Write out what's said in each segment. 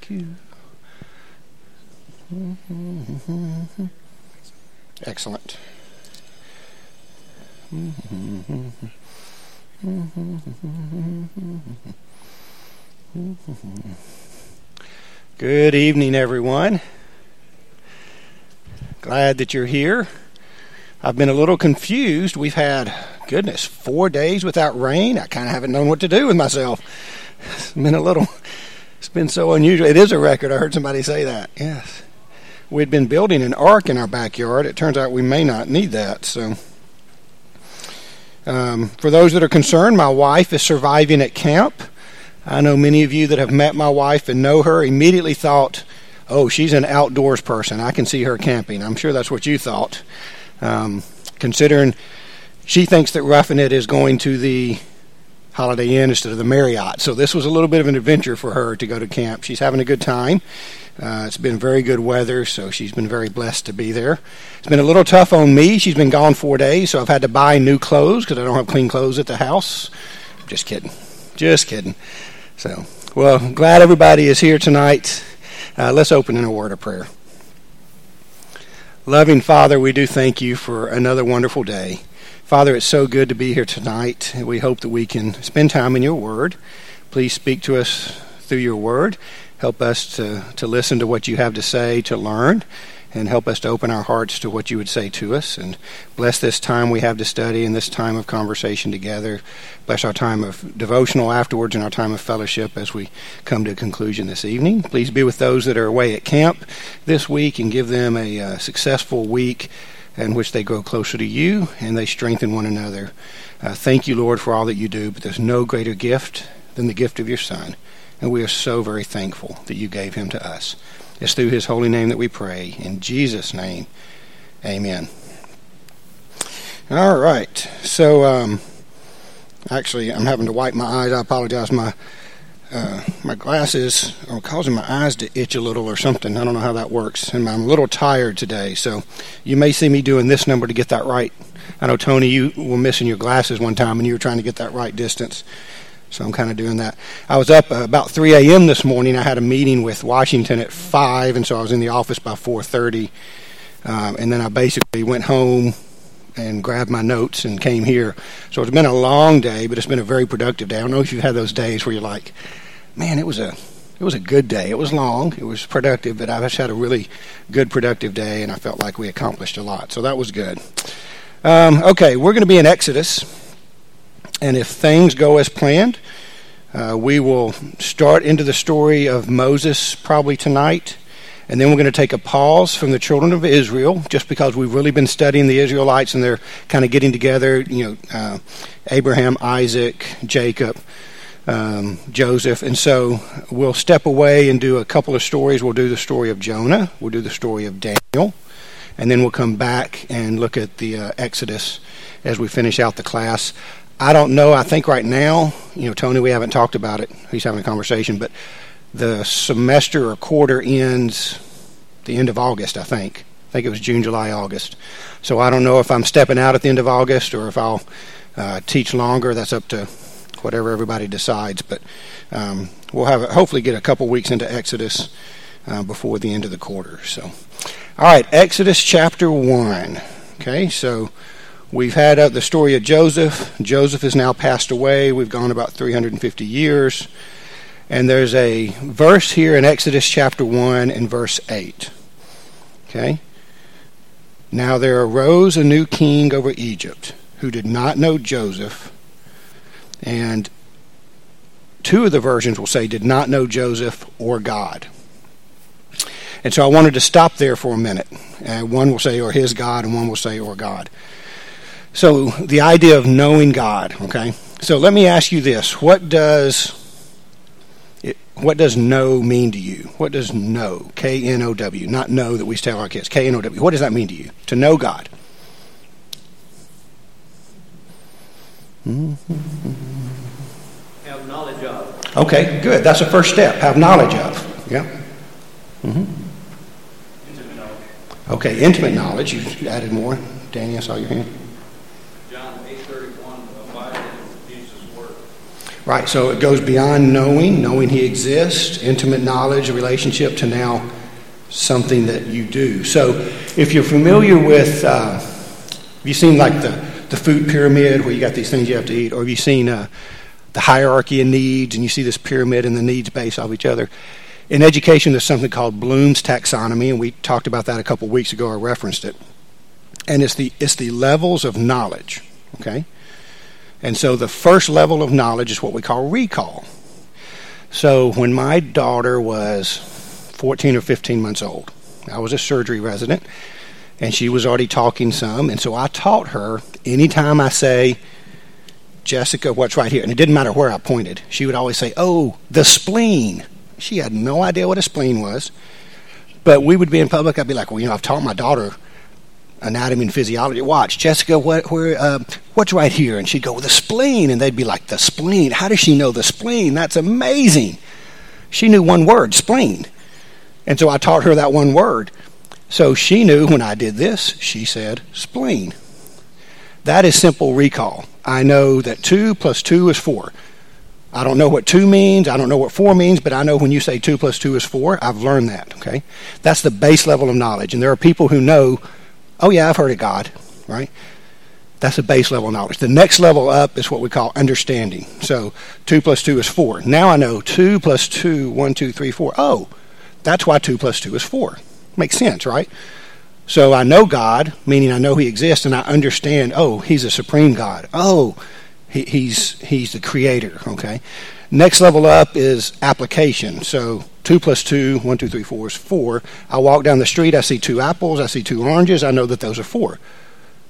thank you. Excellent. Good evening, everyone. Glad that you're here. I've been a little confused. We've had, goodness, four days without rain. I kind of haven't known what to do with myself. It's been a little, it's been so unusual. It is a record. I heard somebody say that. Yes. We'd been building an ark in our backyard. It turns out we may not need that. So, um, for those that are concerned, my wife is surviving at camp. I know many of you that have met my wife and know her immediately thought, oh, she's an outdoors person. I can see her camping. I'm sure that's what you thought. Um, considering she thinks that Roughing It is going to the Holiday Inn instead of the Marriott. So this was a little bit of an adventure for her to go to camp. She's having a good time. Uh, it's been very good weather, so she's been very blessed to be there. It's been a little tough on me. She's been gone four days, so I've had to buy new clothes because I don't have clean clothes at the house. Just kidding. Just kidding. So, well, glad everybody is here tonight. Uh, let's open in a word of prayer. Loving Father, we do thank you for another wonderful day. Father, it's so good to be here tonight. We hope that we can spend time in your word. Please speak to us through your word. Help us to, to listen to what you have to say, to learn, and help us to open our hearts to what you would say to us. And bless this time we have to study and this time of conversation together. Bless our time of devotional afterwards and our time of fellowship as we come to a conclusion this evening. Please be with those that are away at camp this week and give them a uh, successful week in which they grow closer to you and they strengthen one another. Uh, thank you, Lord, for all that you do, but there's no greater gift than the gift of your Son. And we are so very thankful that you gave him to us. It's through his holy name that we pray. In Jesus' name, amen. All right. So, um, actually, I'm having to wipe my eyes. I apologize. My uh, my glasses are causing my eyes to itch a little or something. I don't know how that works. And I'm a little tired today. So, you may see me doing this number to get that right. I know, Tony, you were missing your glasses one time and you were trying to get that right distance. So I'm kind of doing that. I was up uh, about 3 a.m. this morning. I had a meeting with Washington at 5, and so I was in the office by 4:30. Um, and then I basically went home and grabbed my notes and came here. So it's been a long day, but it's been a very productive day. I don't know if you've had those days where you're like, man, it was a it was a good day. It was long, it was productive, but I just had a really good productive day, and I felt like we accomplished a lot. So that was good. Um, okay, we're going to be in Exodus. And if things go as planned, uh, we will start into the story of Moses probably tonight. And then we're going to take a pause from the children of Israel, just because we've really been studying the Israelites and they're kind of getting together. You know, uh, Abraham, Isaac, Jacob, um, Joseph. And so we'll step away and do a couple of stories. We'll do the story of Jonah, we'll do the story of Daniel, and then we'll come back and look at the uh, Exodus as we finish out the class. I don't know. I think right now, you know, Tony, we haven't talked about it. He's having a conversation, but the semester or quarter ends the end of August, I think. I think it was June, July, August. So I don't know if I'm stepping out at the end of August or if I'll uh, teach longer. That's up to whatever everybody decides. But um, we'll have hopefully get a couple weeks into Exodus uh, before the end of the quarter. So, all right, Exodus chapter one. Okay, so We've had uh, the story of Joseph. Joseph has now passed away. We've gone about 350 years. And there's a verse here in Exodus chapter 1 and verse 8. Okay? Now there arose a new king over Egypt who did not know Joseph. And two of the versions will say did not know Joseph or God. And so I wanted to stop there for a minute. Uh, one will say or his God, and one will say or God. So the idea of knowing God, okay? So let me ask you this. What does it, what does know mean to you? What does know? K N O W. Not know that we tell our kids. K N O W. What does that mean to you? To know God. Have knowledge of. Okay, good. That's the first step. Have knowledge of. Yeah. Mm-hmm. Intimate knowledge. Okay, intimate knowledge. You added more. Danny, I saw your hand. Right? So it goes beyond knowing, knowing He exists, intimate knowledge, relationship, to now something that you do. So if you're familiar with, uh, have you seen like the, the food pyramid where you got these things you have to eat, or have you seen uh, the hierarchy of needs and you see this pyramid and the needs base off each other? In education, there's something called Bloom's taxonomy, and we talked about that a couple weeks ago. I referenced it, and it's the it's the levels of knowledge. Okay, and so the first level of knowledge is what we call recall. So when my daughter was 14 or 15 months old, I was a surgery resident, and she was already talking some, and so I taught her anytime I say. Jessica, what's right here? And it didn't matter where I pointed. She would always say, Oh, the spleen. She had no idea what a spleen was. But we would be in public. I'd be like, well, you know, I've taught my daughter anatomy and physiology. Watch, Jessica, what, where, uh, what's right here? And she'd go, the spleen. And they'd be like, the spleen? How does she know the spleen? That's amazing. She knew one word, spleen. And so I taught her that one word. So she knew when I did this, she said spleen. That is simple recall. I know that 2 plus 2 is 4. I don't know what two means. I don't know what four means, but I know when you say two plus two is four, I've learned that. Okay, that's the base level of knowledge. And there are people who know, oh yeah, I've heard of God, right? That's a base level knowledge. The next level up is what we call understanding. So two plus two is four. Now I know two plus two, one, two, three, four. Oh, that's why two plus two is four. Makes sense, right? So I know God, meaning I know He exists, and I understand. Oh, He's a supreme God. Oh he, he's he's the creator. Okay. Next level up is application. So two plus two, one, two, three, four is four. I walk down the street, I see two apples, I see two oranges, I know that those are four.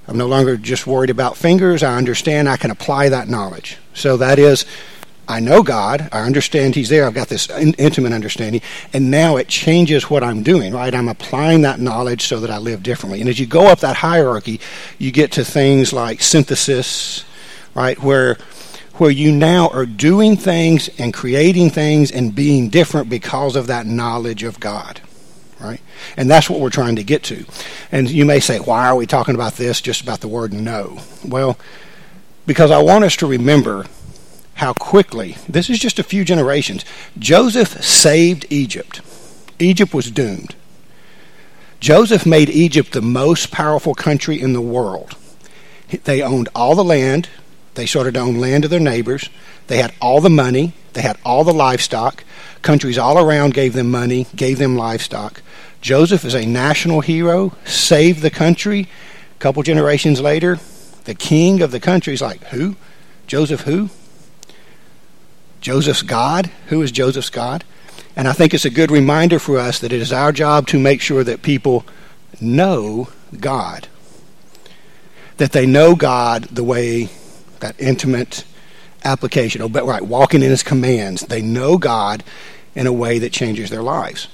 I'm no longer just worried about fingers. I understand I can apply that knowledge. So that is, I know God. I understand He's there. I've got this in- intimate understanding. And now it changes what I'm doing, right? I'm applying that knowledge so that I live differently. And as you go up that hierarchy, you get to things like synthesis, right? Where where you now are doing things and creating things and being different because of that knowledge of God. Right? And that's what we're trying to get to. And you may say, why are we talking about this, just about the word know? Well, because I want us to remember how quickly, this is just a few generations, Joseph saved Egypt. Egypt was doomed. Joseph made Egypt the most powerful country in the world. They owned all the land, they started to own land of their neighbors. They had all the money. They had all the livestock. Countries all around gave them money, gave them livestock. Joseph is a national hero, saved the country. A couple generations later, the king of the country is like, who? Joseph who? Joseph's God? Who is Joseph's God? And I think it's a good reminder for us that it is our job to make sure that people know God. That they know God the way that intimate application. But right, walking in His commands. They know God in a way that changes their lives.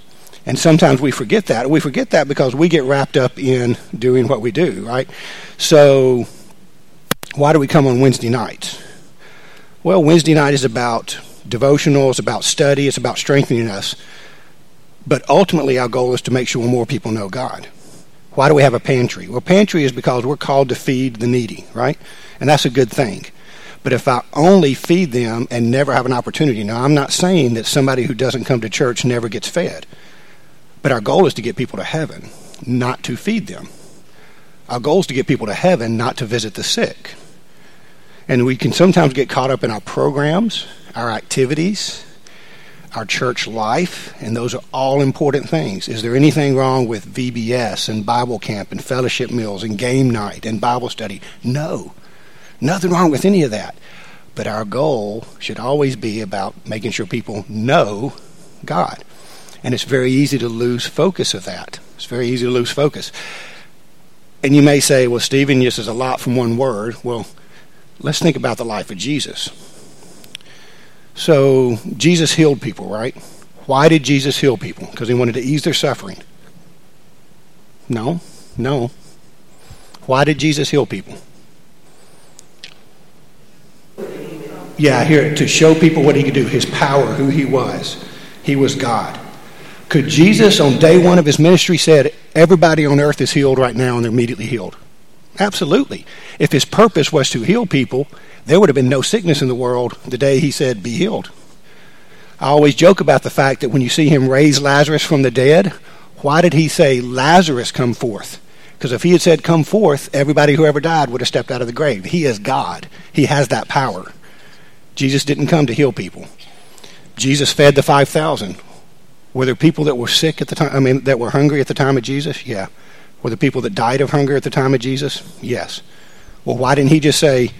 And sometimes we forget that. We forget that because we get wrapped up in doing what we do, right? So, why do we come on Wednesday nights? Well, Wednesday night is about devotional, it's about study, it's about strengthening us. But ultimately, our goal is to make sure more people know God. Why do we have a pantry? Well, pantry is because we're called to feed the needy, right? And that's a good thing. But if I only feed them and never have an opportunity, now I'm not saying that somebody who doesn't come to church never gets fed. But our goal is to get people to heaven, not to feed them. Our goal is to get people to heaven, not to visit the sick. And we can sometimes get caught up in our programs, our activities, our church life, and those are all important things. Is there anything wrong with VBS and Bible camp and fellowship meals and game night and Bible study? No. Nothing wrong with any of that. But our goal should always be about making sure people know God. And it's very easy to lose focus of that. It's very easy to lose focus. And you may say, well, Stephen, this is a lot from one word. Well, let's think about the life of Jesus. So Jesus healed people, right? Why did Jesus heal people? Because he wanted to ease their suffering. No, no. Why did Jesus heal people? Yeah, here to show people what he could do, his power, who he was. He was God. Could Jesus, on day one of his ministry, said, Everybody on earth is healed right now and they're immediately healed? Absolutely. If his purpose was to heal people, there would have been no sickness in the world the day he said, Be healed. I always joke about the fact that when you see him raise Lazarus from the dead, why did he say, Lazarus, come forth? Because if he had said, Come forth, everybody who ever died would have stepped out of the grave. He is God, he has that power. Jesus didn't come to heal people. Jesus fed the 5,000. Were there people that were sick at the time? I mean, that were hungry at the time of Jesus? Yeah. Were there people that died of hunger at the time of Jesus? Yes. Well, why didn't he just say,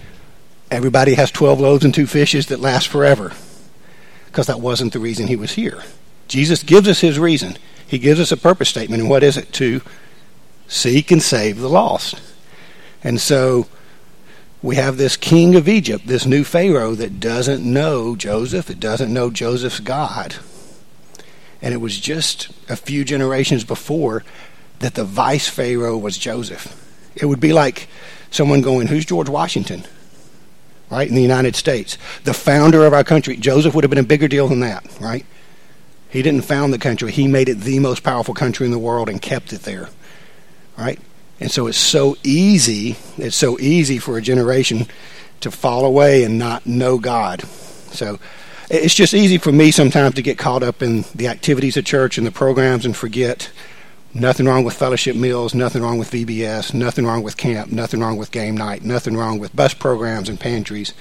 everybody has 12 loaves and two fishes that last forever? Because that wasn't the reason he was here. Jesus gives us his reason. He gives us a purpose statement. And what is it? To seek and save the lost. And so we have this king of Egypt, this new Pharaoh that doesn't know Joseph, it doesn't know Joseph's God. And it was just a few generations before that the vice Pharaoh was Joseph. It would be like someone going, Who's George Washington? Right? In the United States. The founder of our country. Joseph would have been a bigger deal than that, right? He didn't found the country, he made it the most powerful country in the world and kept it there. Right? And so it's so easy, it's so easy for a generation to fall away and not know God. So it's just easy for me sometimes to get caught up in the activities of church and the programs and forget nothing wrong with fellowship meals, nothing wrong with VBS, nothing wrong with camp, nothing wrong with game night, nothing wrong with bus programs and pantries.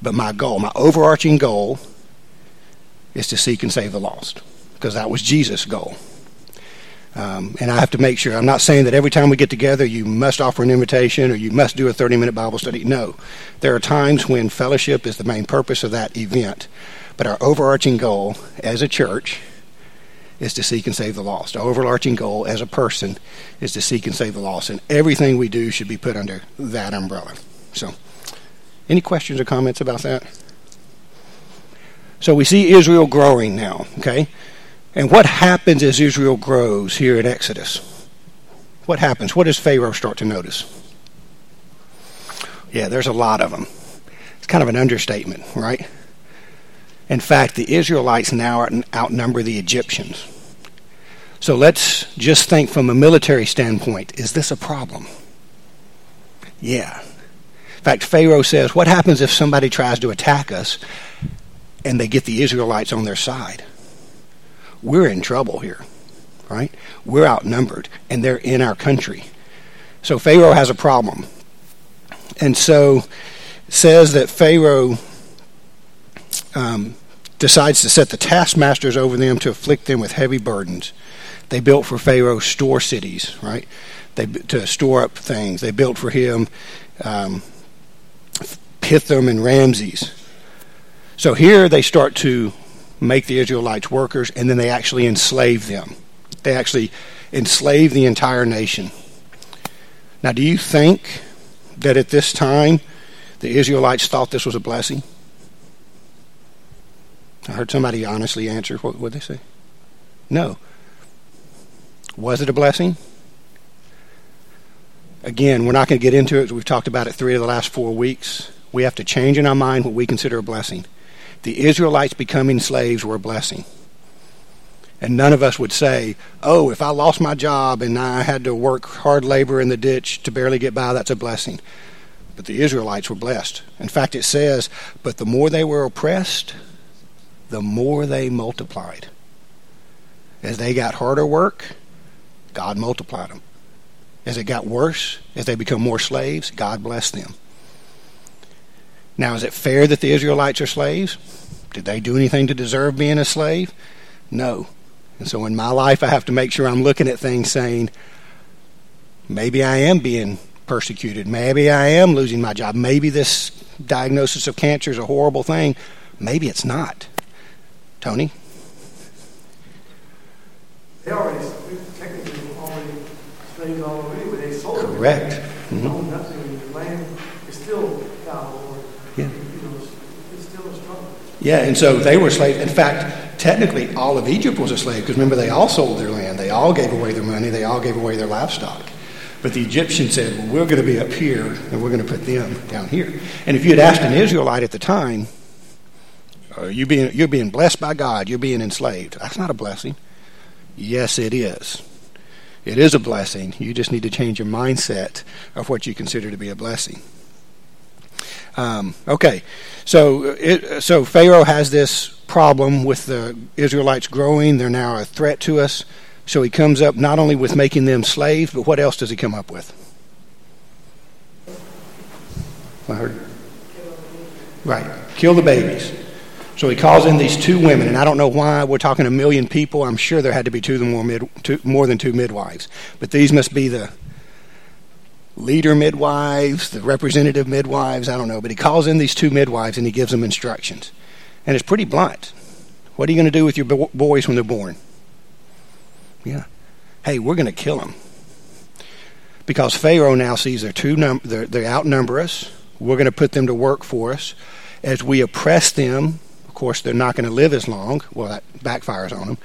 But my goal, my overarching goal, is to seek and save the lost because that was Jesus' goal. Um, and I have to make sure. I'm not saying that every time we get together you must offer an invitation or you must do a 30 minute Bible study. No. There are times when fellowship is the main purpose of that event. But our overarching goal as a church is to seek and save the lost. Our overarching goal as a person is to seek and save the lost. And everything we do should be put under that umbrella. So, any questions or comments about that? So we see Israel growing now, okay? And what happens as Israel grows here in Exodus? What happens? What does Pharaoh start to notice? Yeah, there's a lot of them. It's kind of an understatement, right? In fact, the Israelites now outnumber the Egyptians. So let's just think from a military standpoint is this a problem? Yeah. In fact, Pharaoh says, What happens if somebody tries to attack us and they get the Israelites on their side? We're in trouble here, right? We're outnumbered, and they're in our country. So Pharaoh has a problem. And so says that Pharaoh um, decides to set the taskmasters over them to afflict them with heavy burdens. They built for Pharaoh store cities, right? They to store up things. They built for him um, Pithom and Ramses. So here they start to make the Israelites workers, and then they actually enslave them. They actually enslave the entire nation. Now, do you think that at this time the Israelites thought this was a blessing? I heard somebody honestly answer. What would they say? No. Was it a blessing? Again, we're not going to get into it. We've talked about it three of the last four weeks. We have to change in our mind what we consider a blessing the Israelites becoming slaves were a blessing. And none of us would say, oh, if I lost my job and I had to work hard labor in the ditch to barely get by, that's a blessing. But the Israelites were blessed. In fact, it says, but the more they were oppressed, the more they multiplied. As they got harder work, God multiplied them. As it got worse, as they become more slaves, God blessed them. Now, is it fair that the Israelites are slaves? Did they do anything to deserve being a slave? No. And so in my life, I have to make sure I'm looking at things saying, maybe I am being persecuted. Maybe I am losing my job. Maybe this diagnosis of cancer is a horrible thing. Maybe it's not. Tony? They already, technically, already slaves all the way, but they sold Correct. Mm-hmm. nothing. The land is still yeah. Yeah, and so they were slaves. In fact, technically, all of Egypt was a slave because remember, they all sold their land. They all gave away their money. They all gave away their livestock. But the Egyptians said, well, we're going to be up here and we're going to put them down here. And if you had asked an Israelite at the time, you being, you're being blessed by God, you're being enslaved. That's not a blessing. Yes, it is. It is a blessing. You just need to change your mindset of what you consider to be a blessing. Um, okay, so it, so Pharaoh has this problem with the Israelites growing. They're now a threat to us. So he comes up not only with making them slaves, but what else does he come up with? I heard. Right, kill the babies. So he calls in these two women, and I don't know why we're talking a million people. I'm sure there had to be two, more, mid, two, more than two midwives, but these must be the leader midwives, the representative midwives. I don't know, but he calls in these two midwives and he gives them instructions, and it's pretty blunt. What are you going to do with your boys when they're born? Yeah, hey, we're going to kill them because Pharaoh now sees they're too num- they're, they outnumber us. We're going to put them to work for us as we oppress them of course, they're not going to live as long. Well, that backfires on them.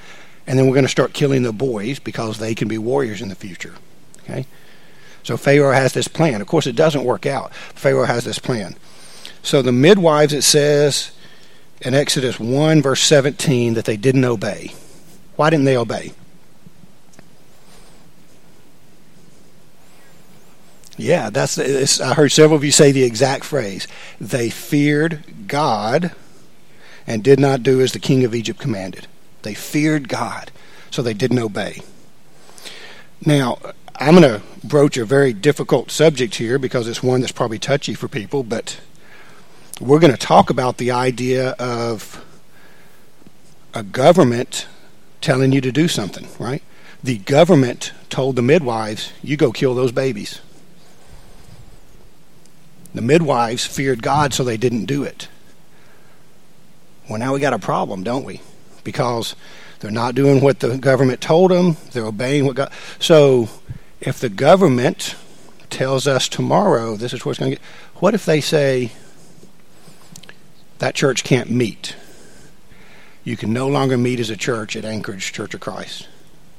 And then we're going to start killing the boys because they can be warriors in the future. Okay? So Pharaoh has this plan. Of course, it doesn't work out. Pharaoh has this plan. So the midwives, it says in Exodus 1, verse 17, that they didn't obey. Why didn't they obey? Yeah, that's. I heard several of you say the exact phrase. They feared God and did not do as the king of Egypt commanded. They feared God, so they didn't obey. Now, I'm going to broach a very difficult subject here because it's one that's probably touchy for people, but we're going to talk about the idea of a government telling you to do something, right? The government told the midwives, you go kill those babies. The midwives feared God, so they didn't do it. Well, now we got a problem, don't we? Because they're not doing what the government told them, they're obeying what God. So if the government tells us tomorrow this is what's going to get, what if they say that church can't meet? You can no longer meet as a church at Anchorage Church of Christ.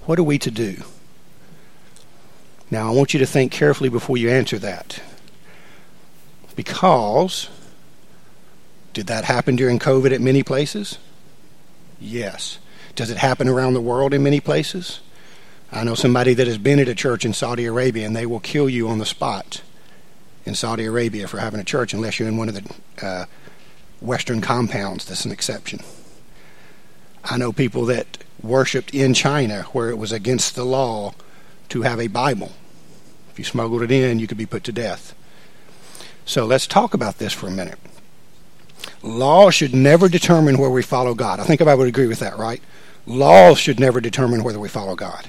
What are we to do? Now, I want you to think carefully before you answer that. Because did that happen during COVID at many places? Yes. Does it happen around the world in many places? I know somebody that has been at a church in Saudi Arabia and they will kill you on the spot in Saudi Arabia for having a church unless you're in one of the uh, Western compounds. That's an exception. I know people that worshiped in China where it was against the law to have a Bible. If you smuggled it in, you could be put to death. So let's talk about this for a minute. Law should never determine where we follow God. I think I would agree with that, right? Law should never determine whether we follow God.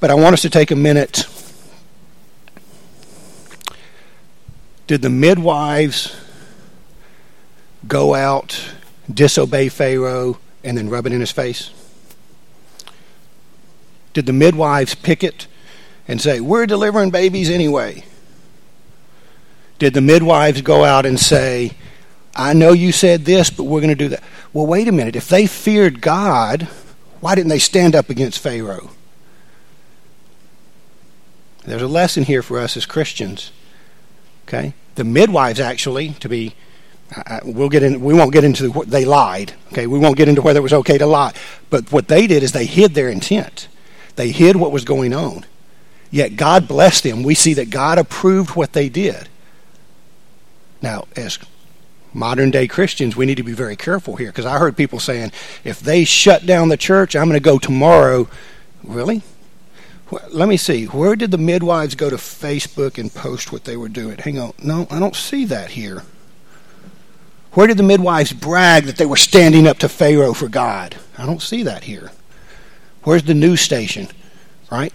But I want us to take a minute. Did the midwives go out, disobey Pharaoh, and then rub it in his face? Did the midwives picket and say, We're delivering babies anyway? Did the midwives go out and say, I know you said this, but we're going to do that? Well, wait a minute. If they feared God, why didn't they stand up against Pharaoh? There's a lesson here for us as Christians. Okay? The midwives actually, to be we'll get in we won't get into what they lied. Okay? We won't get into whether it was okay to lie. But what they did is they hid their intent. They hid what was going on. Yet God blessed them. We see that God approved what they did. Now, as modern day Christians, we need to be very careful here because I heard people saying, if they shut down the church, I'm going to go tomorrow. Really? Let me see. Where did the midwives go to Facebook and post what they were doing? Hang on. No, I don't see that here. Where did the midwives brag that they were standing up to Pharaoh for God? I don't see that here. Where's the news station? Right?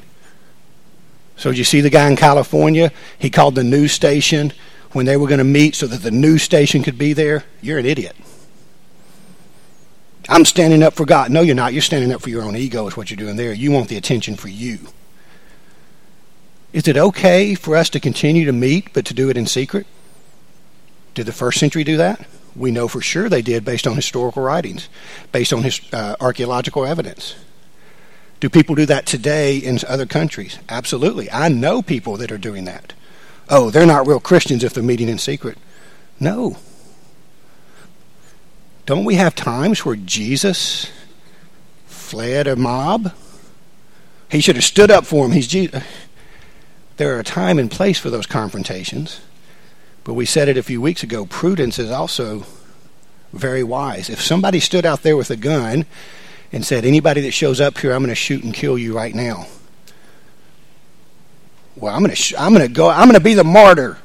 So, did you see the guy in California? He called the news station when they were going to meet so that the news station could be there, you're an idiot. I'm standing up for God. No, you're not. You're standing up for your own ego, is what you're doing there. You want the attention for you. Is it okay for us to continue to meet, but to do it in secret? Did the first century do that? We know for sure they did based on historical writings, based on his, uh, archaeological evidence. Do people do that today in other countries? Absolutely. I know people that are doing that oh, they're not real Christians if they're meeting in secret. No. Don't we have times where Jesus fled a mob, He should have stood up for him. He's Jesus. There are a time and place for those confrontations. But we said it a few weeks ago prudence is also very wise. If somebody stood out there with a gun and said, Anybody that shows up here, I'm going to shoot and kill you right now. Well, I'm going to, sh- I'm going to go, I'm going to be the martyr.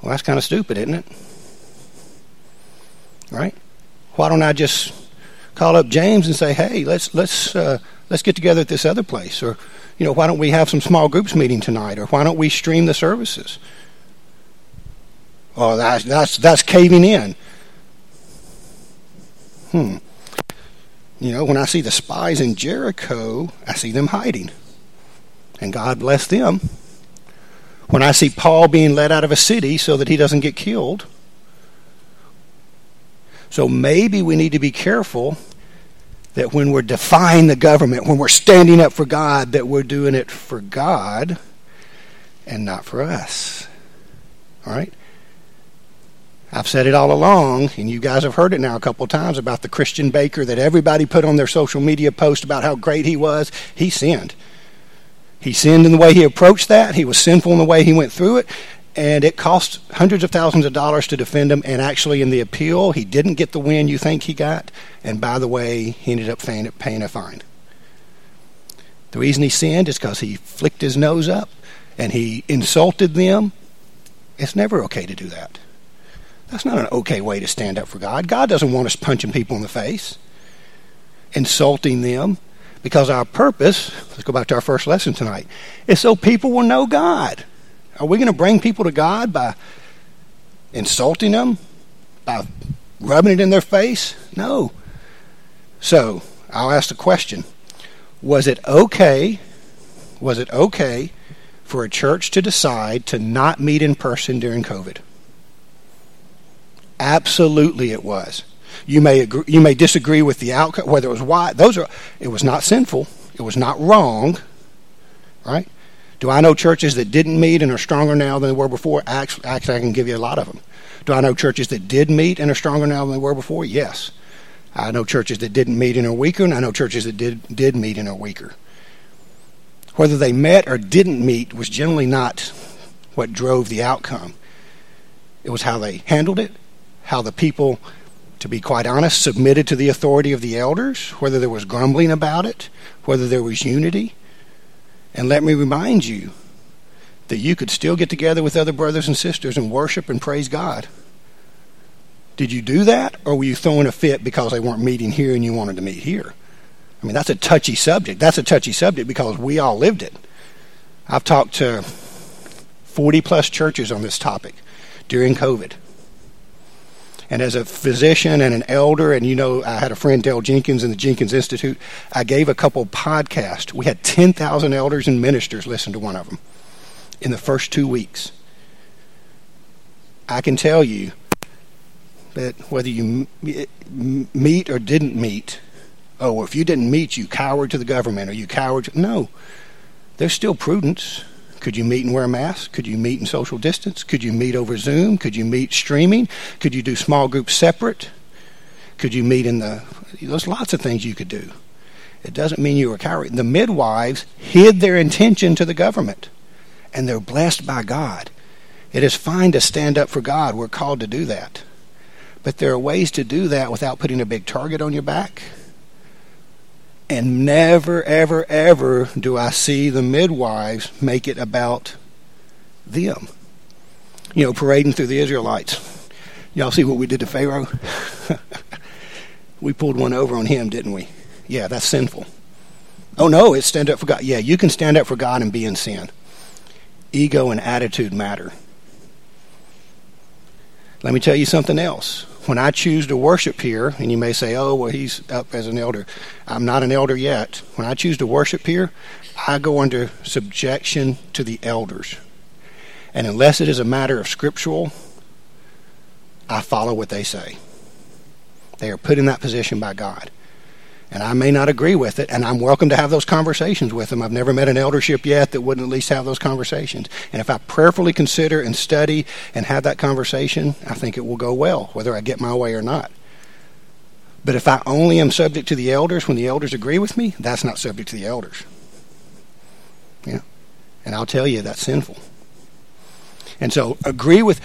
Well, that's kind of stupid, isn't it? Right? Why don't I just call up James and say, "Hey, let's let's uh, let's get together at this other place," or you know, why don't we have some small groups meeting tonight, or why don't we stream the services? Oh, that's that's that's caving in. Hmm. You know, when I see the spies in Jericho, I see them hiding. And God bless them. When I see Paul being led out of a city so that he doesn't get killed. So maybe we need to be careful that when we're defying the government, when we're standing up for God, that we're doing it for God and not for us. All right? I've said it all along, and you guys have heard it now a couple times about the Christian baker that everybody put on their social media post about how great he was. He sinned. He sinned in the way he approached that. He was sinful in the way he went through it. And it cost hundreds of thousands of dollars to defend him. And actually, in the appeal, he didn't get the win you think he got. And by the way, he ended up paying a fine. The reason he sinned is because he flicked his nose up and he insulted them. It's never okay to do that. That's not an okay way to stand up for God. God doesn't want us punching people in the face, insulting them, because our purpose, let's go back to our first lesson tonight, is so people will know God. Are we going to bring people to God by insulting them, by rubbing it in their face? No. So, I'll ask the question Was it okay? Was it okay for a church to decide to not meet in person during COVID? Absolutely, it was. You may agree, you may disagree with the outcome, whether it was why. Those are. It was not sinful. It was not wrong. Right? Do I know churches that didn't meet and are stronger now than they were before? Actually, actually, I can give you a lot of them. Do I know churches that did meet and are stronger now than they were before? Yes. I know churches that didn't meet in a weaker, and I know churches that did did meet in a weaker. Whether they met or didn't meet was generally not what drove the outcome. It was how they handled it, how the people, to be quite honest, submitted to the authority of the elders, whether there was grumbling about it, whether there was unity. And let me remind you that you could still get together with other brothers and sisters and worship and praise God. Did you do that, or were you throwing a fit because they weren't meeting here and you wanted to meet here? I mean, that's a touchy subject. That's a touchy subject because we all lived it. I've talked to 40 plus churches on this topic during COVID. And as a physician and an elder, and you know, I had a friend, Dale Jenkins, in the Jenkins Institute, I gave a couple podcasts. We had 10,000 elders and ministers listen to one of them in the first two weeks. I can tell you that whether you meet or didn't meet, oh, if you didn't meet, you cowered to the government or you cowered. No, there's still prudence. Could you meet and wear a mask? Could you meet in social distance? Could you meet over Zoom? Could you meet streaming? Could you do small groups separate? Could you meet in the. There's lots of things you could do. It doesn't mean you were coward. The midwives hid their intention to the government, and they're blessed by God. It is fine to stand up for God. We're called to do that. But there are ways to do that without putting a big target on your back and never, ever, ever do I see the midwives make it about them. You know, parading through the Israelites. Y'all see what we did to Pharaoh? we pulled one over on him, didn't we? Yeah, that's sinful. Oh no, it's stand up for God. Yeah, you can stand up for God and be in sin. Ego and attitude matter. Let me tell you something else when I choose to worship here, and you may say, oh, well, he's up as an elder. I'm not an elder yet. When I choose to worship here, I go under subjection to the elders. And unless it is a matter of scriptural, I follow what they say. They are put in that position by God. And I may not agree with it, and I'm welcome to have those conversations with them. I've never met an eldership yet that wouldn't at least have those conversations. And if I prayerfully consider and study and have that conversation, I think it will go well, whether I get my way or not. But if I only am subject to the elders when the elders agree with me, that's not subject to the elders. Yeah. And I'll tell you that's sinful. And so agree with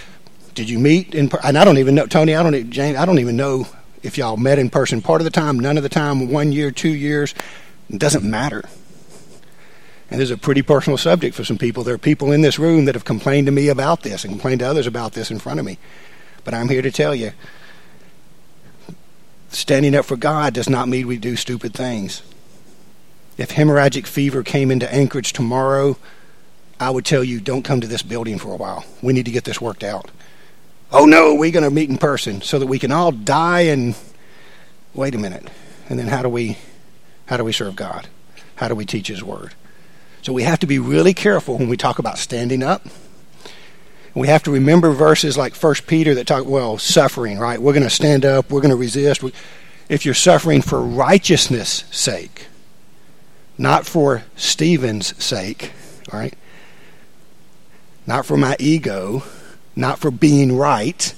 did you meet in and I don't even know Tony, I don't e- Jane, I don't even know if y'all met in person part of the time, none of the time, one year, two years. It doesn't matter. And this is a pretty personal subject for some people. There are people in this room that have complained to me about this and complained to others about this in front of me. But I'm here to tell you standing up for God does not mean we do stupid things. If hemorrhagic fever came into Anchorage tomorrow, I would tell you don't come to this building for a while. We need to get this worked out. Oh no, we're going to meet in person so that we can all die and wait a minute. And then how do we how do we serve God? How do we teach his word? So we have to be really careful when we talk about standing up. We have to remember verses like First Peter that talk well suffering, right? We're going to stand up, we're going to resist. If you're suffering for righteousness' sake, not for Stephen's sake, all right? Not for my ego, not for being right.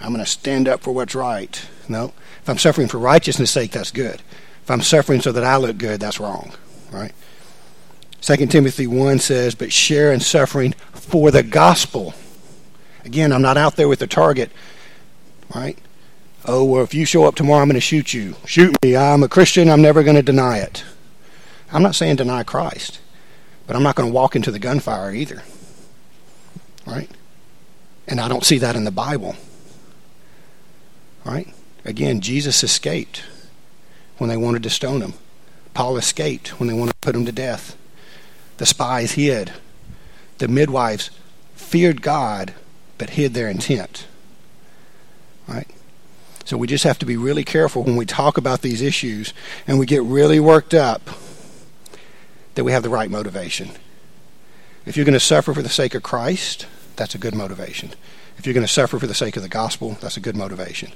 I'm going to stand up for what's right. No. If I'm suffering for righteousness' sake, that's good. If I'm suffering so that I look good, that's wrong. Right? 2 Timothy 1 says, But share in suffering for the gospel. Again, I'm not out there with the target. Right? Oh, well, if you show up tomorrow, I'm going to shoot you. Shoot me. I'm a Christian. I'm never going to deny it. I'm not saying deny Christ, but I'm not going to walk into the gunfire either. Right? And I don't see that in the Bible. Right? Again, Jesus escaped when they wanted to stone him. Paul escaped when they wanted to put him to death. The spies hid. The midwives feared God but hid their intent. Right? So we just have to be really careful when we talk about these issues and we get really worked up that we have the right motivation. If you're going to suffer for the sake of Christ, that's a good motivation. If you're going to suffer for the sake of the gospel, that's a good motivation.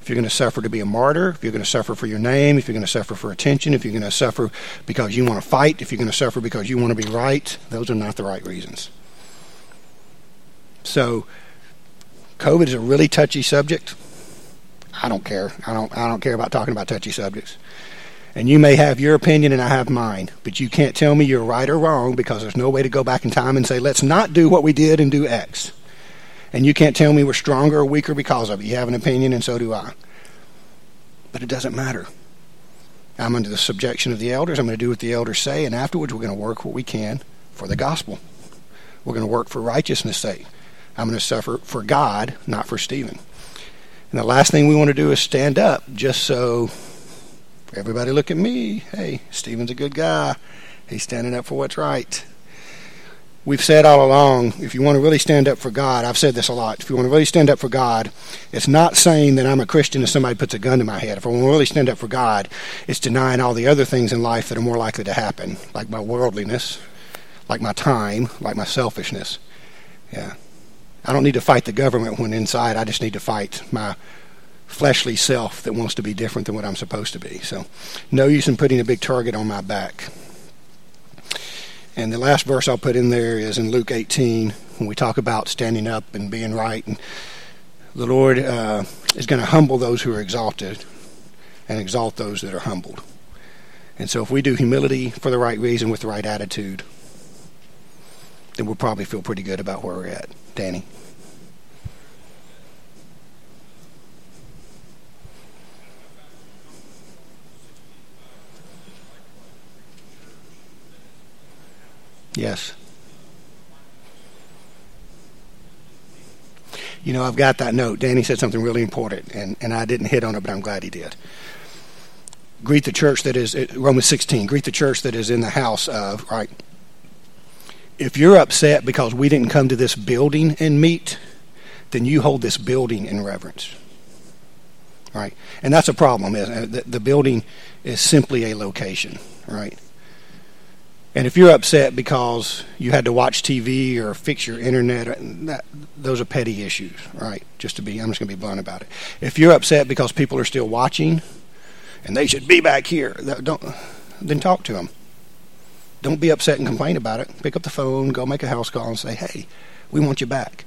If you're going to suffer to be a martyr, if you're going to suffer for your name, if you're going to suffer for attention, if you're going to suffer because you want to fight, if you're going to suffer because you want to be right, those are not the right reasons. So, COVID is a really touchy subject. I don't care. I don't. I don't care about talking about touchy subjects. And you may have your opinion and I have mine, but you can't tell me you're right or wrong because there's no way to go back in time and say, let's not do what we did and do X. And you can't tell me we're stronger or weaker because of it. You have an opinion and so do I. But it doesn't matter. I'm under the subjection of the elders. I'm going to do what the elders say, and afterwards we're going to work what we can for the gospel. We're going to work for righteousness' sake. I'm going to suffer for God, not for Stephen. And the last thing we want to do is stand up just so Everybody look at me. Hey, Stephen's a good guy. He's standing up for what's right. We've said all along, if you want to really stand up for God, I've said this a lot. If you want to really stand up for God, it's not saying that I'm a Christian and somebody puts a gun to my head. If I want to really stand up for God, it's denying all the other things in life that are more likely to happen, like my worldliness, like my time, like my selfishness. Yeah. I don't need to fight the government when inside I just need to fight my fleshly self that wants to be different than what I'm supposed to be. So, no use in putting a big target on my back. And the last verse I'll put in there is in Luke 18 when we talk about standing up and being right. And the Lord uh, is going to humble those who are exalted and exalt those that are humbled. And so, if we do humility for the right reason with the right attitude, then we'll probably feel pretty good about where we're at. Danny. Yes. You know, I've got that note. Danny said something really important, and, and I didn't hit on it, but I'm glad he did. Greet the church that is, uh, Romans 16, greet the church that is in the house of, right? If you're upset because we didn't come to this building and meet, then you hold this building in reverence. Right? And that's a problem. Is. Uh, the building is simply a location, right? And if you're upset because you had to watch TV or fix your internet, uh, that, those are petty issues, right? Just to be, I'm just going to be blunt about it. If you're upset because people are still watching and they should be back here, don't, then talk to them. Don't be upset and complain about it. Pick up the phone, go make a house call, and say, "Hey, we want you back."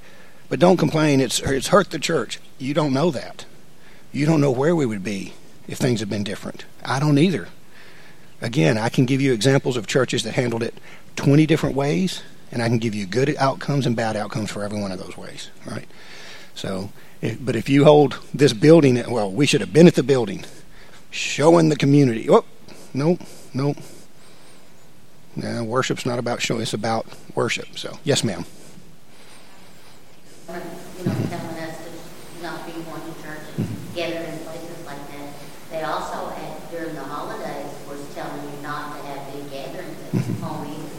But don't complain. It's it's hurt the church. You don't know that. You don't know where we would be if things had been different. I don't either. Again, I can give you examples of churches that handled it 20 different ways, and I can give you good outcomes and bad outcomes for every one of those ways, right? So, if, but if you hold this building, well, we should have been at the building, showing the community. Oh, no, no. No, worship's not about showing; it's about worship. So, yes, ma'am. you know, telling us to not be going to church and gather in places like that. They also, at, during the holidays, was telling you not to have big gatherings at home either.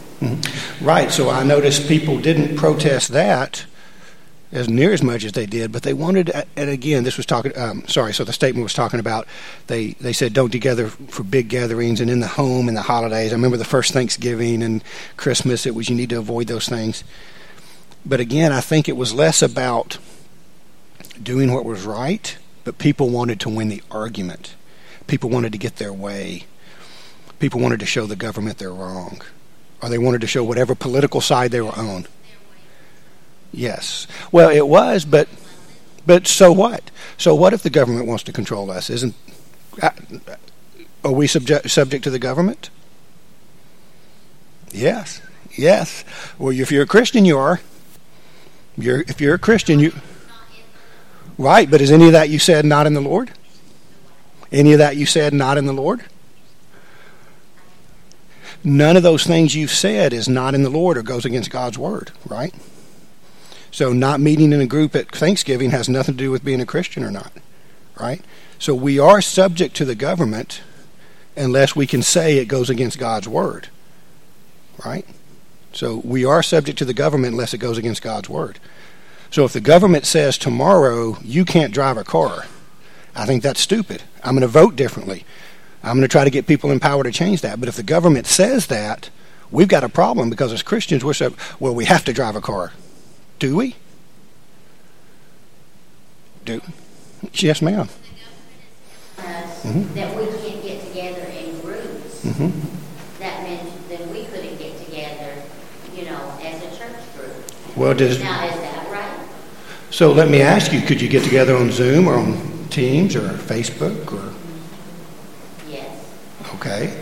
Right. So I noticed people didn't protest that as near as much as they did, but they wanted. And again, this was talking. Um, sorry. So the statement was talking about they they said don't together for big gatherings and in the home and the holidays. I remember the first Thanksgiving and Christmas. It was you need to avoid those things. But again, I think it was less about doing what was right, but people wanted to win the argument. People wanted to get their way. People wanted to show the government they're wrong, or they wanted to show whatever political side they were on. Yes. Well, it was, but but so what? So what if the government wants to control us? Isn't uh, are we subject subject to the government? Yes. Yes. Well, if you're a Christian, you are. You're if you're a Christian, you right. But is any of that you said not in the Lord? Any of that you said not in the Lord? None of those things you've said is not in the Lord or goes against God's word, right? So not meeting in a group at Thanksgiving has nothing to do with being a Christian or not, right? So we are subject to the government unless we can say it goes against God's word, right? So we are subject to the government unless it goes against God's word. So if the government says tomorrow you can't drive a car, I think that's stupid. I'm going to vote differently. I'm going to try to get people in power to change that. But if the government says that, we've got a problem because as Christians we're so well we have to drive a car. Do we? Do yes, ma'am. Us, Mhm. that we can't get together in groups. hmm That meant then we couldn't get together, you know, as a church group. Well, does Now, is that right? so? Let me ask you: Could you get together on Zoom or on Teams or Facebook or Yes. Okay?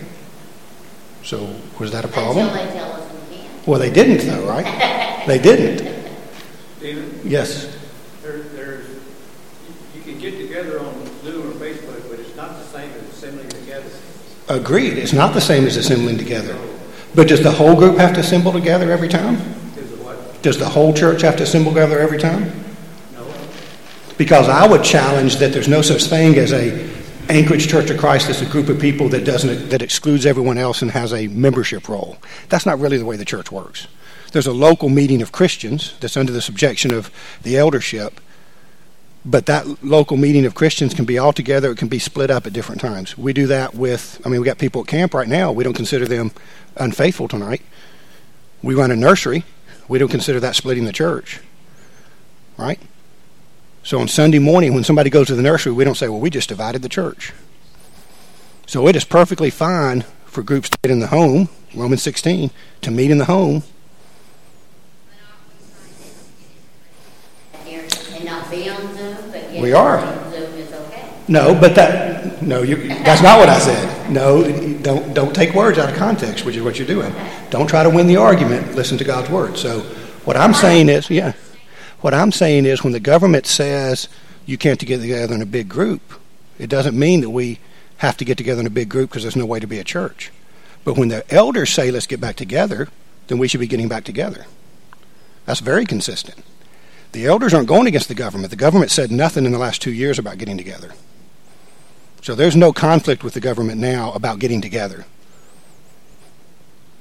So was that a problem? Until they tell us we can't. Well, they didn't, though, right? They didn't. Stephen, Yes. there, there's, you- you can get together on Zoom or Facebook, but it's not the same as assembling together. Agreed. It's not the same as assembling together. But does the whole group have to assemble together every time? Is it what? Does the whole church have to assemble together every time? No. Because I would challenge that there's no such thing as a Anchorage Church of Christ is a group of people that doesn't that excludes everyone else and has a membership roll. That's not really the way the church works. There's a local meeting of Christians that's under the subjection of the eldership, but that local meeting of Christians can be all together. It can be split up at different times. We do that with. I mean, we got people at camp right now. We don't consider them unfaithful tonight. We run a nursery. We don't consider that splitting the church, right? So on Sunday morning, when somebody goes to the nursery, we don't say, well, we just divided the church. So it is perfectly fine for groups to get in the home, Romans 16, to meet in the home. Here, and not be on Zoom, but yet. We are. Zoom is okay. No, but that, no, you, that's not what I said. No, don't, don't take words out of context, which is what you're doing. Don't try to win the argument. Listen to God's word. So what I'm saying is, yeah, what I'm saying is when the government says you can't get together in a big group, it doesn't mean that we have to get together in a big group because there's no way to be a church. But when the elders say let's get back together, then we should be getting back together. That's very consistent. The elders aren't going against the government. The government said nothing in the last two years about getting together. So there's no conflict with the government now about getting together.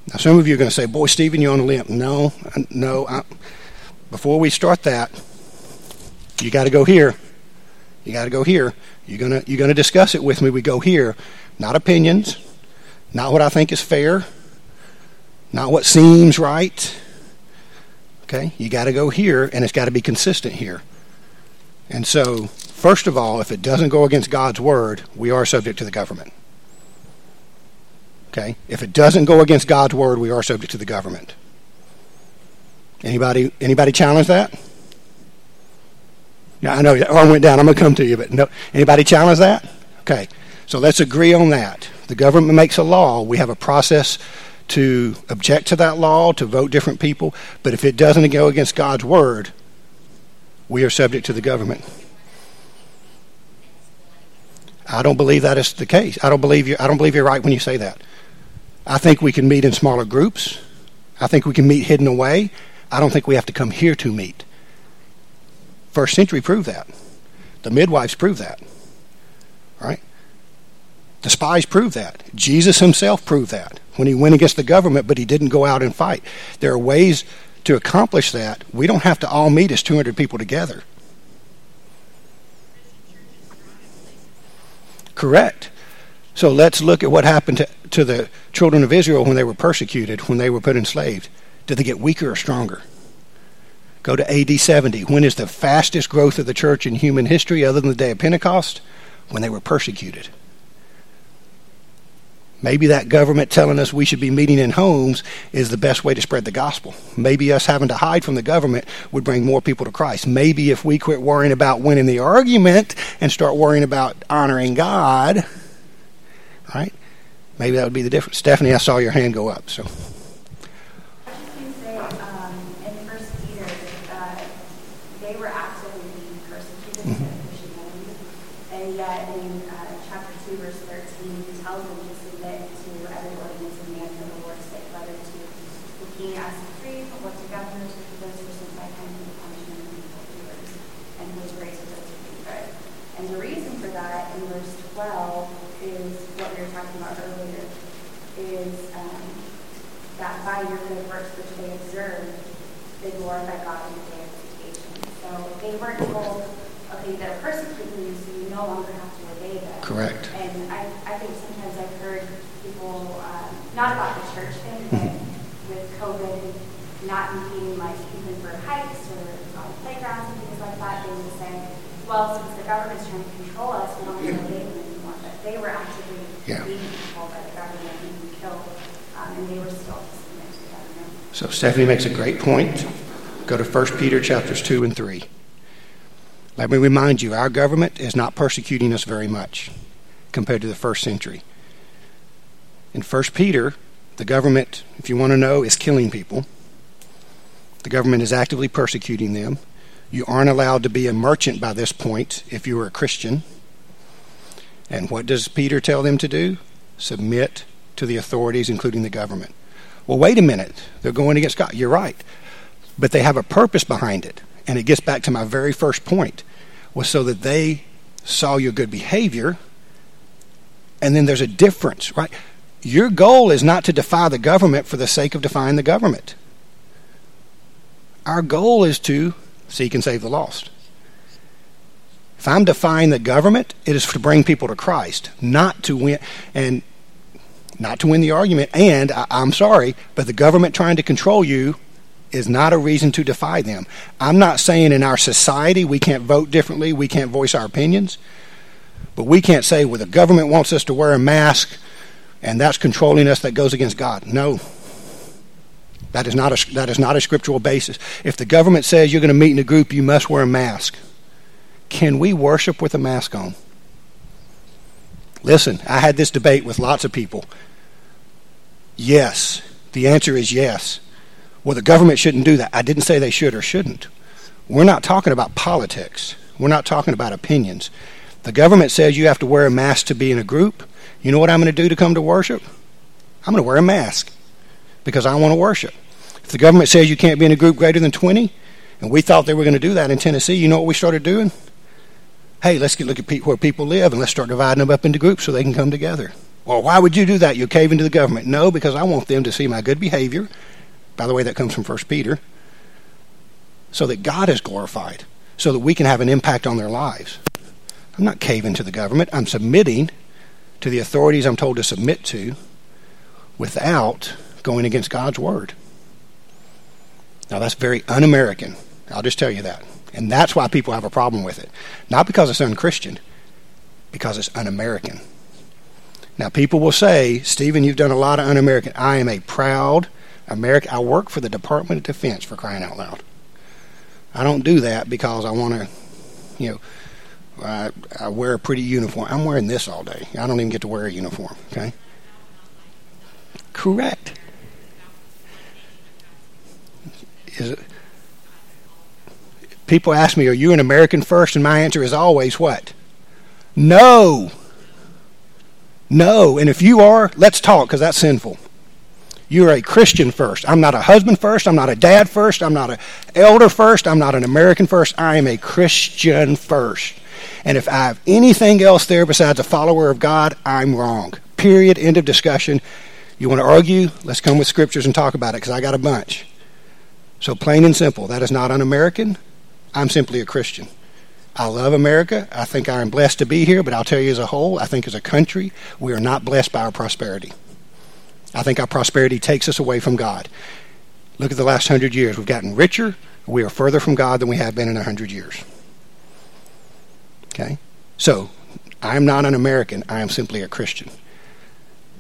Now, some of you are going to say, Boy, Stephen, you're on a limb. No, uh, no. I, before we start that, you got to go here. You got to go here. You're going to you're to discuss it with me. We go here. Not opinions, not what I think is fair, not what seems right. Okay? You got to go here, and it's got to be consistent here. And so, first of all, if it doesn't go against God's word, we are subject to the government. Okay? If it doesn't go against God's word, we are subject to the government. Anybody anybody challenge that? Yeah, I know oh, your arm went down. I'm going to come to you, but no. Anybody challenge that? Okay. So let's agree on that. The government makes a law. We have a process to object to that law, to vote different people. But if it doesn't go against God's word, we are subject to the government. I don't believe that is the case. I don't believe you I don't believe you're right when you say that. I think we can meet in smaller groups. I think we can meet hidden away. I don't think we have to come here to meet. First century proved that. The midwives proved that. Right? The spies proved that. Jesus himself proved that when he went against the government, but he didn't go out and fight. There are ways to accomplish that. We don't have to all meet as 200 people together. Correct. So let's look at what happened to, to the children of Israel when they were persecuted, when they were put enslaved. Did they get weaker or stronger? Go to AD 70. When is the fastest growth of the church in human history other than the day of Pentecost? When they were persecuted. Maybe that government telling us we should be meeting in homes is the best way to spread the gospel. Maybe us having to hide from the government would bring more people to Christ. Maybe if we quit worrying about winning the argument and start worrying about honoring God, right? Maybe that would be the difference. Stephanie, I saw your hand go up, so. I was just going to say, um, in First Peter, uh, they were actively being persecuted Mhm. for Christianity, and yet in uh, chapter 2, verse 13, he tells them to submit to every ordinance and man for the Lord's sake, whether to the king as supreme, or to governors, or to those who sit by him for the punishment of evil doers, and whose grace is those who do good. And the reason for that, in verse 12, is what we were talking about earlier, is um, that by your good works which they observed, they glorify God in the day of visitation. So they weren't told, okay, they're persecuting you, so you no longer have to obey them. Correct. And I, I think sometimes I've heard people, um, not about the church thing, but with COVID not being like even for hikes or on playgrounds and things like that, they would say, well, since the government's trying to control us, we don't need to obey them anymore. But they were actively Yeah. being controlled by the government and being killed, um, and they were still to to the government. So Stephanie makes a great point. Go to 1 Peter chapters 2 and 3. Let me remind you, our government is not persecuting us very much compared to the first century. In 1 Peter, the government, if you want to know, is killing people. The government is actively persecuting them. You aren't allowed to be a merchant by this point if you are a Christian. And what does Peter tell them to do? Submit to the authorities, including the government. Well, wait a minute. They're going against God. You're right. But they have a purpose behind it. And it gets back to my very first point was so that they saw your good behavior. And then there's a difference, right? Your goal is not to defy the government for the sake of defying the government. Our goal is to seek and save the lost. If I'm defying the government, it is to bring people to Christ, not to win and not to win the argument. And I, I'm sorry, but the government trying to control you is not a reason to defy them. I'm not saying in our society we can't vote differently, we can't voice our opinions, but we can't say, well, the government wants us to wear a mask and that's controlling us that goes against God. No. That is not a, that is not a scriptural basis. If the government says you're going to meet in a group, you must wear a mask. Can we worship with a mask on? Listen, I had this debate with lots of people. Yes. The answer is yes. Well, the government shouldn't do that. I didn't say they should or shouldn't. We're not talking about politics. We're not talking about opinions. The government says you have to wear a mask to be in a group. You know what I'm going to do to come to worship? I'm going to wear a mask because I want to worship. If the government says you can't be in a group greater than 20, and we thought they were going to do that in Tennessee, you know what we started doing? Hey, let's get look at pe- where people live and let's start dividing them up into groups so they can come together. Well, why would you do that? You're caving to the government. No, because I want them to see my good behavior. By the way, that comes from First Peter. So that God is glorified, so that we can have an impact on their lives. I'm not caving to the government. I'm submitting to the authorities I'm told to submit to without going against God's word. Now, that's very un American. I'll just tell you that. And that's why people have a problem with it. Not because it's unchristian, because it's un American. Now, people will say, Stephen, you've done a lot of un American. I am a proud American. I work for the Department of Defense for crying out loud. I don't do that because I want to, you know, I, I wear a pretty uniform. I'm wearing this all day. I don't even get to wear a uniform, okay? Correct. Is it, people ask me, Are you an American first? And my answer is always what? No. No. And if you are, let's talk because that's sinful. You're a Christian first. I'm not a husband first. I'm not a dad first. I'm not an elder first. I'm not an American first. I am a Christian first. And if I have anything else there besides a follower of God, I'm wrong. Period. End of discussion. You want to argue? Let's come with scriptures and talk about it because I got a bunch. So, plain and simple, that is not un American. I'm simply a Christian. I love America. I think I am blessed to be here, but I'll tell you as a whole, I think as a country, we are not blessed by our prosperity. I think our prosperity takes us away from God. Look at the last hundred years. We've gotten richer. We are further from God than we have been in a hundred years. Okay? So, I am not an American. I am simply a Christian.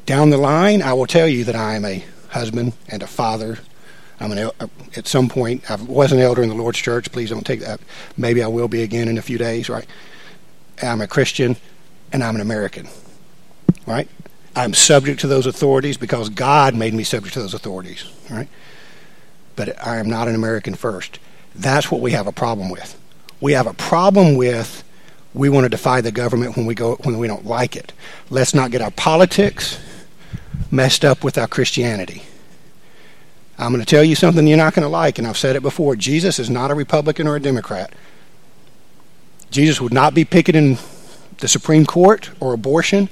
Down the line, I will tell you that I am a husband and a father. I'm an uh, at some point I was an elder in the Lord's church. Please don't take that. Maybe I will be again in a few days. Right? I'm a Christian, and I'm an American. Right? I'm subject to those authorities because God made me subject to those authorities. Right? But I am not an American first. That's what we have a problem with. We have a problem with we want to defy the government when we go when we don't like it. Let's not get our politics messed up with our Christianity. I'm going to tell you something you're not going to like, and I've said it before. Jesus is not a Republican or a Democrat. Jesus would not be picketing the Supreme Court or abortion.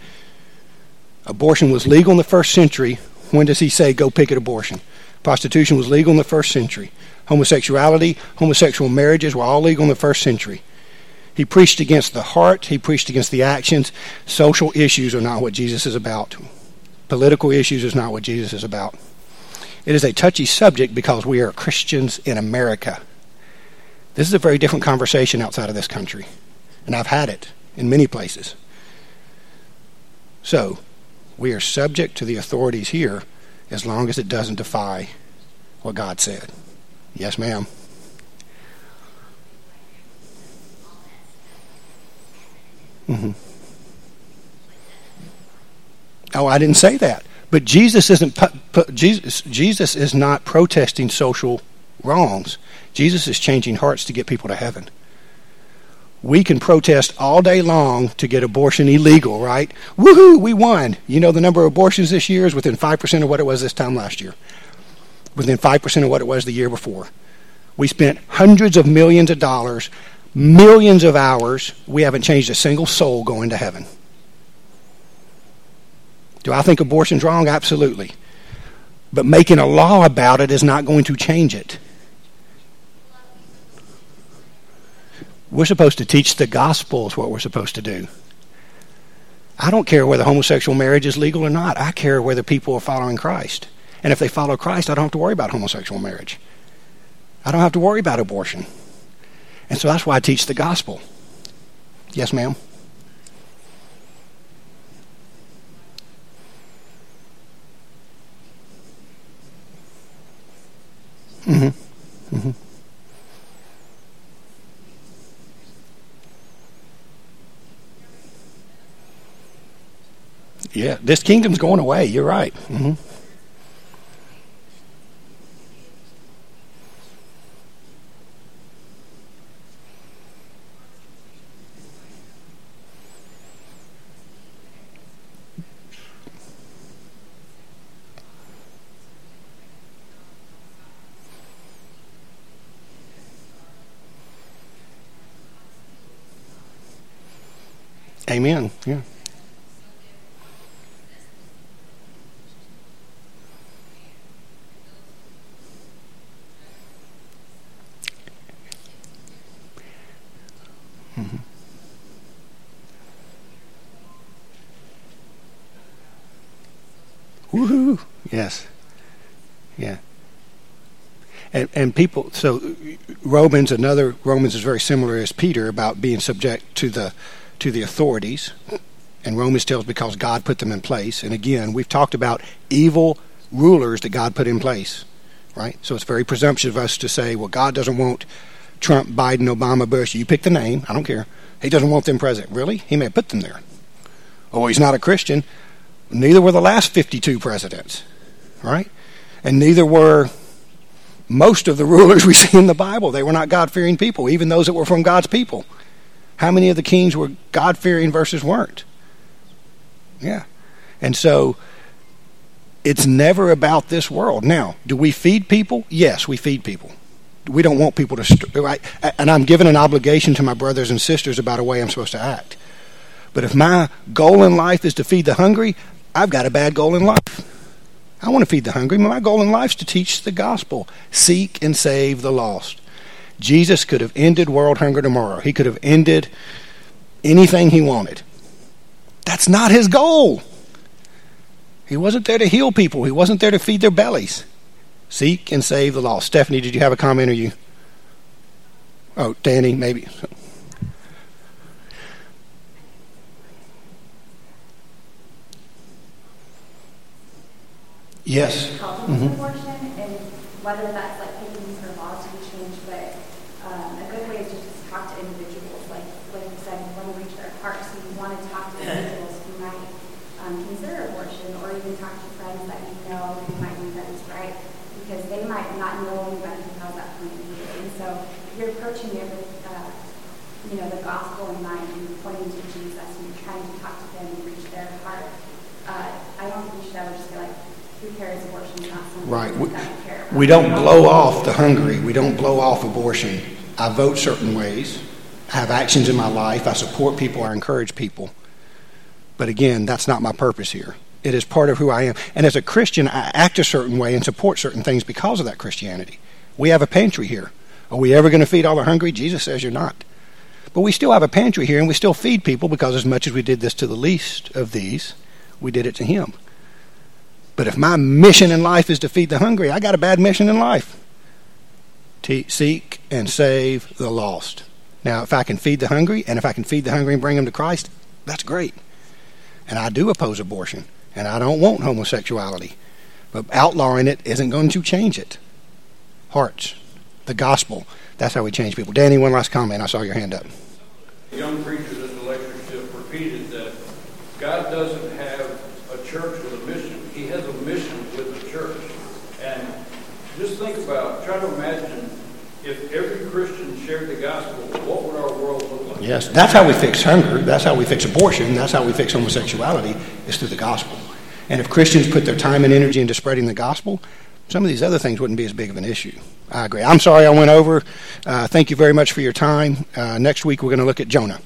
Abortion was legal in the first century. When does he say go picket abortion? Prostitution was legal in the first century. Homosexuality, homosexual marriages were all legal in the first century. He preached against the heart, he preached against the actions. Social issues are not what Jesus is about. Political issues is not what Jesus is about. It is a touchy subject because we are Christians in America. This is a very different conversation outside of this country, and I've had it in many places. So, we are subject to the authorities here as long as it doesn't defy what God said. Yes, ma'am. Mm-hmm. Oh, I didn't say that. But Jesus isn't. Jesus, Jesus is not protesting social wrongs. Jesus is changing hearts to get people to heaven. We can protest all day long to get abortion illegal, right? Woohoo, we won. You know the number of abortions this year is within 5% of what it was this time last year. Within 5% of what it was the year before. We spent hundreds of millions of dollars millions of hours, we haven't changed a single soul going to heaven. Do I think abortion's wrong? Absolutely. But making a law about it is not going to change it. We're supposed to teach the gospel, is what we're supposed to do. I don't care whether homosexual marriage is legal or not. I care whether people are following Christ. And if they follow Christ, I don't have to worry about homosexual marriage. I don't have to worry about abortion. And so that's why I teach the gospel. Yes, ma'am? Mm-hmm. Mm-hmm. Yeah, this kingdom's going away. You're right. Mm-hmm. Amen. Yeah. Mm-hmm. Woohoo! Yes. Yeah. And and people so Romans another Romans is very similar as Peter about being subject to the to the authorities. And Romans tells because God put them in place. And again, we've talked about evil rulers that God put in place, right? So it's very presumptuous of us to say, well, God doesn't want Trump, Biden, Obama, Bush. You pick the name. I don't care. He doesn't want them president. Really? He may have put them there. Oh, he's not a Christian. Neither were the last 52 presidents, right? And neither were most of the rulers we see in the Bible. They were not God fearing people, even those that were from God's people. How many of the kings were God fearing versus weren't? Yeah. And so it's never about this world. Now, do we feed people? Yes, we feed people. We don't want people to, right? and I'm given an obligation to my brothers and sisters about a way I'm supposed to act. But if my goal in life is to feed the hungry, I've got a bad goal in life. I want to feed the hungry. My goal in life is to teach the gospel, seek and save the lost. Jesus could have ended world hunger tomorrow. He could have ended anything he wanted. That's not his goal. He wasn't there to heal people. He wasn't there to feed their bellies. Seek and save the lost. Stephanie, did you have a comment or you? Oh, Danny, maybe. Yes. Mm-hmm. abortion, and whether that's like taking for laws to be changed, but um, a good way is just to talk to individuals. Like like you said, you want to reach their hearts, so you want to talk to individuals who might um, consider abortion, or even talk to friends that you know who might think that is right, because they might not know anybody who has that point of view. And so if you're approaching it with uh, you know the gospel in mind and pointing to Jesus, and you're trying to talk to them and reach their heart, uh, I don't think you should ever just be like cares abortion not something Right. We, that we don't blow off the hungry. We don't blow off abortion. I vote certain ways. I have actions in my life. I support people. I encourage people. But again, that's not my purpose here. It is part of who I am. And as a Christian, I act a certain way and support certain things because of that Christianity. We have a pantry here. Are we ever going to feed all the hungry? Jesus says you're not. But we still have a pantry here and we still feed people because as much as we did this to the least of these, we did it to him. But if my mission in life is to feed the hungry, I got a bad mission in life. To seek and save the lost. Now, if I can feed the hungry, and if I can feed the hungry and bring them to Christ, that's great. And I do oppose abortion, and I don't want homosexuality. But outlawing it isn't going to change it. Hearts, the gospel, that's how we change people. Danny, one last comment. I saw your hand up. Young preachers in the lectureship repeated that God doesn't have a church with a mission he has a mission with the church. And just think about, try to imagine if every Christian shared the gospel, what would our world look like? Yes, that's how we fix hunger. That's how we fix abortion. That's how we fix homosexuality, is through the gospel. And if Christians put their time and energy into spreading the gospel, some of these other things wouldn't be as big of an issue. I agree. I'm sorry I went over. Uh, thank you very much for your time. Uh, next week, we're going to look at Jonah.